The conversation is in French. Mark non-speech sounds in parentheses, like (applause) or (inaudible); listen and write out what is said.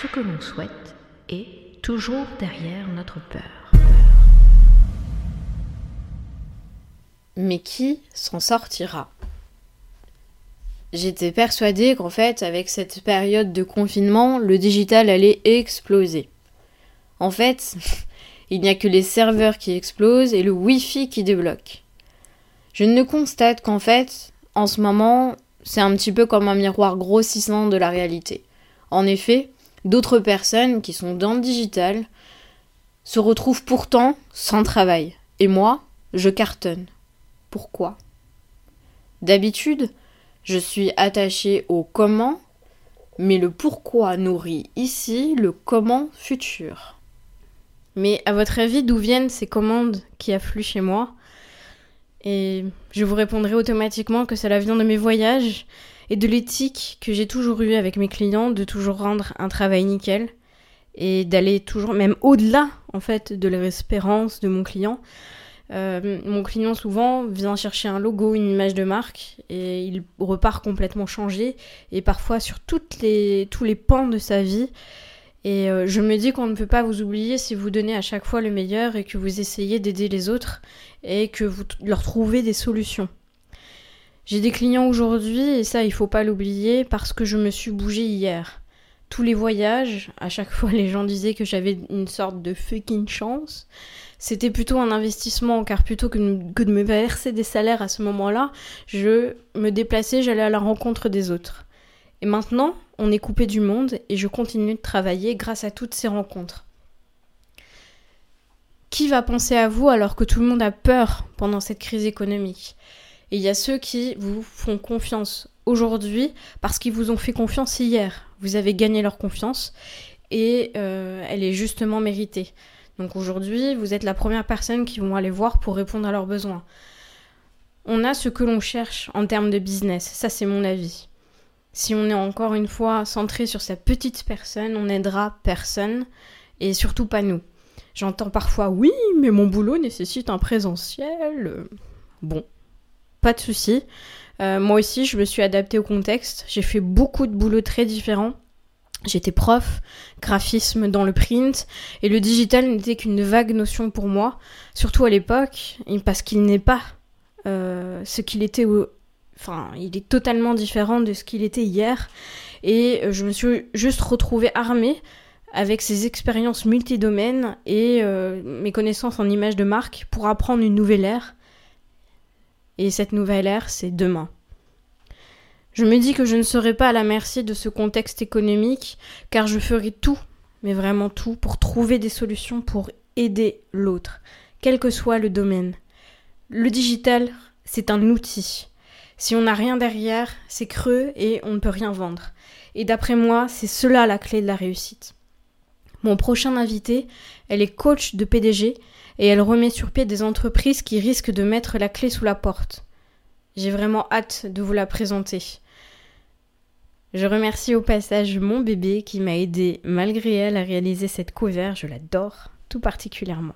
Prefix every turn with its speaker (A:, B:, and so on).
A: Ce que l'on souhaite est toujours derrière notre peur.
B: Mais qui s'en sortira? J'étais persuadée qu'en fait, avec cette période de confinement, le digital allait exploser. En fait, (laughs) il n'y a que les serveurs qui explosent et le Wi-Fi qui débloque. Je ne constate qu'en fait, en ce moment, c'est un petit peu comme un miroir grossissant de la réalité. En effet, d'autres personnes qui sont dans le digital se retrouvent pourtant sans travail. Et moi, je cartonne. Pourquoi? D'habitude, je suis attachée au comment, mais le pourquoi nourrit ici le comment futur. Mais à votre avis, d'où viennent ces commandes qui affluent chez moi? Et je vous répondrai automatiquement que cela vient de mes voyages et de l'éthique que j'ai toujours eue avec mes clients de toujours rendre un travail nickel et d'aller toujours même au-delà en fait de l'espérance de mon client euh, mon client souvent vient chercher un logo, une image de marque et il repart complètement changé et parfois sur toutes les, tous les pans de sa vie. Et euh, je me dis qu'on ne peut pas vous oublier si vous donnez à chaque fois le meilleur et que vous essayez d'aider les autres et que vous leur trouvez des solutions. J'ai des clients aujourd'hui et ça il faut pas l'oublier parce que je me suis bougée hier. Tous les voyages, à chaque (laughs) fois les gens disaient que j'avais une sorte de fucking chance c'était plutôt un investissement, car plutôt que, de me verser des salaires à ce moment-là, je me déplaçais, j'allais à la rencontre des autres. Et maintenant, on est coupé du monde et je continue de travailler grâce à toutes ces rencontres. Qui va penser à vous alors que tout le monde a peur pendant cette crise économique? Et il y a ceux qui vous font confiance aujourd'hui parce qu'ils vous ont fait confiance hier. Vous avez gagné leur confiance et euh, elle est justement méritée. Donc aujourd'hui, vous êtes la première personne qui vont aller voir pour répondre à leurs besoins. On a ce que l'on cherche en termes de business, ça c'est mon avis. Si on est encore une fois centré sur sa petite personne, on n'aidera personne et surtout pas nous. J'entends parfois oui, mais mon boulot nécessite un présentiel. Bon, pas de souci. Euh, moi aussi, je me suis adaptée au contexte. J'ai fait beaucoup de boulots très différents. J'étais prof, graphisme dans le print, et le digital n'était qu'une vague notion pour moi, surtout à l'époque, parce qu'il n'est pas euh, ce qu'il était, enfin, il est totalement différent de ce qu'il était hier, et euh, je me suis juste retrouvée armée avec ces expériences multidomaines et euh, mes connaissances en images de marque pour apprendre une nouvelle ère. Et cette nouvelle ère, c'est demain. Je me dis que je ne serai pas à la merci de ce contexte économique, car je ferai tout, mais vraiment tout, pour trouver des solutions pour aider l'autre, quel que soit le domaine. Le digital, c'est un outil. Si on n'a rien derrière, c'est creux et on ne peut rien vendre. Et d'après moi, c'est cela la clé de la réussite. Mon prochain invité, elle est coach de PDG et elle remet sur pied des entreprises qui risquent de mettre la clé sous la porte. J'ai vraiment hâte de vous la présenter. Je remercie au passage mon bébé qui m'a aidé malgré elle à réaliser cette cover, je l'adore tout particulièrement.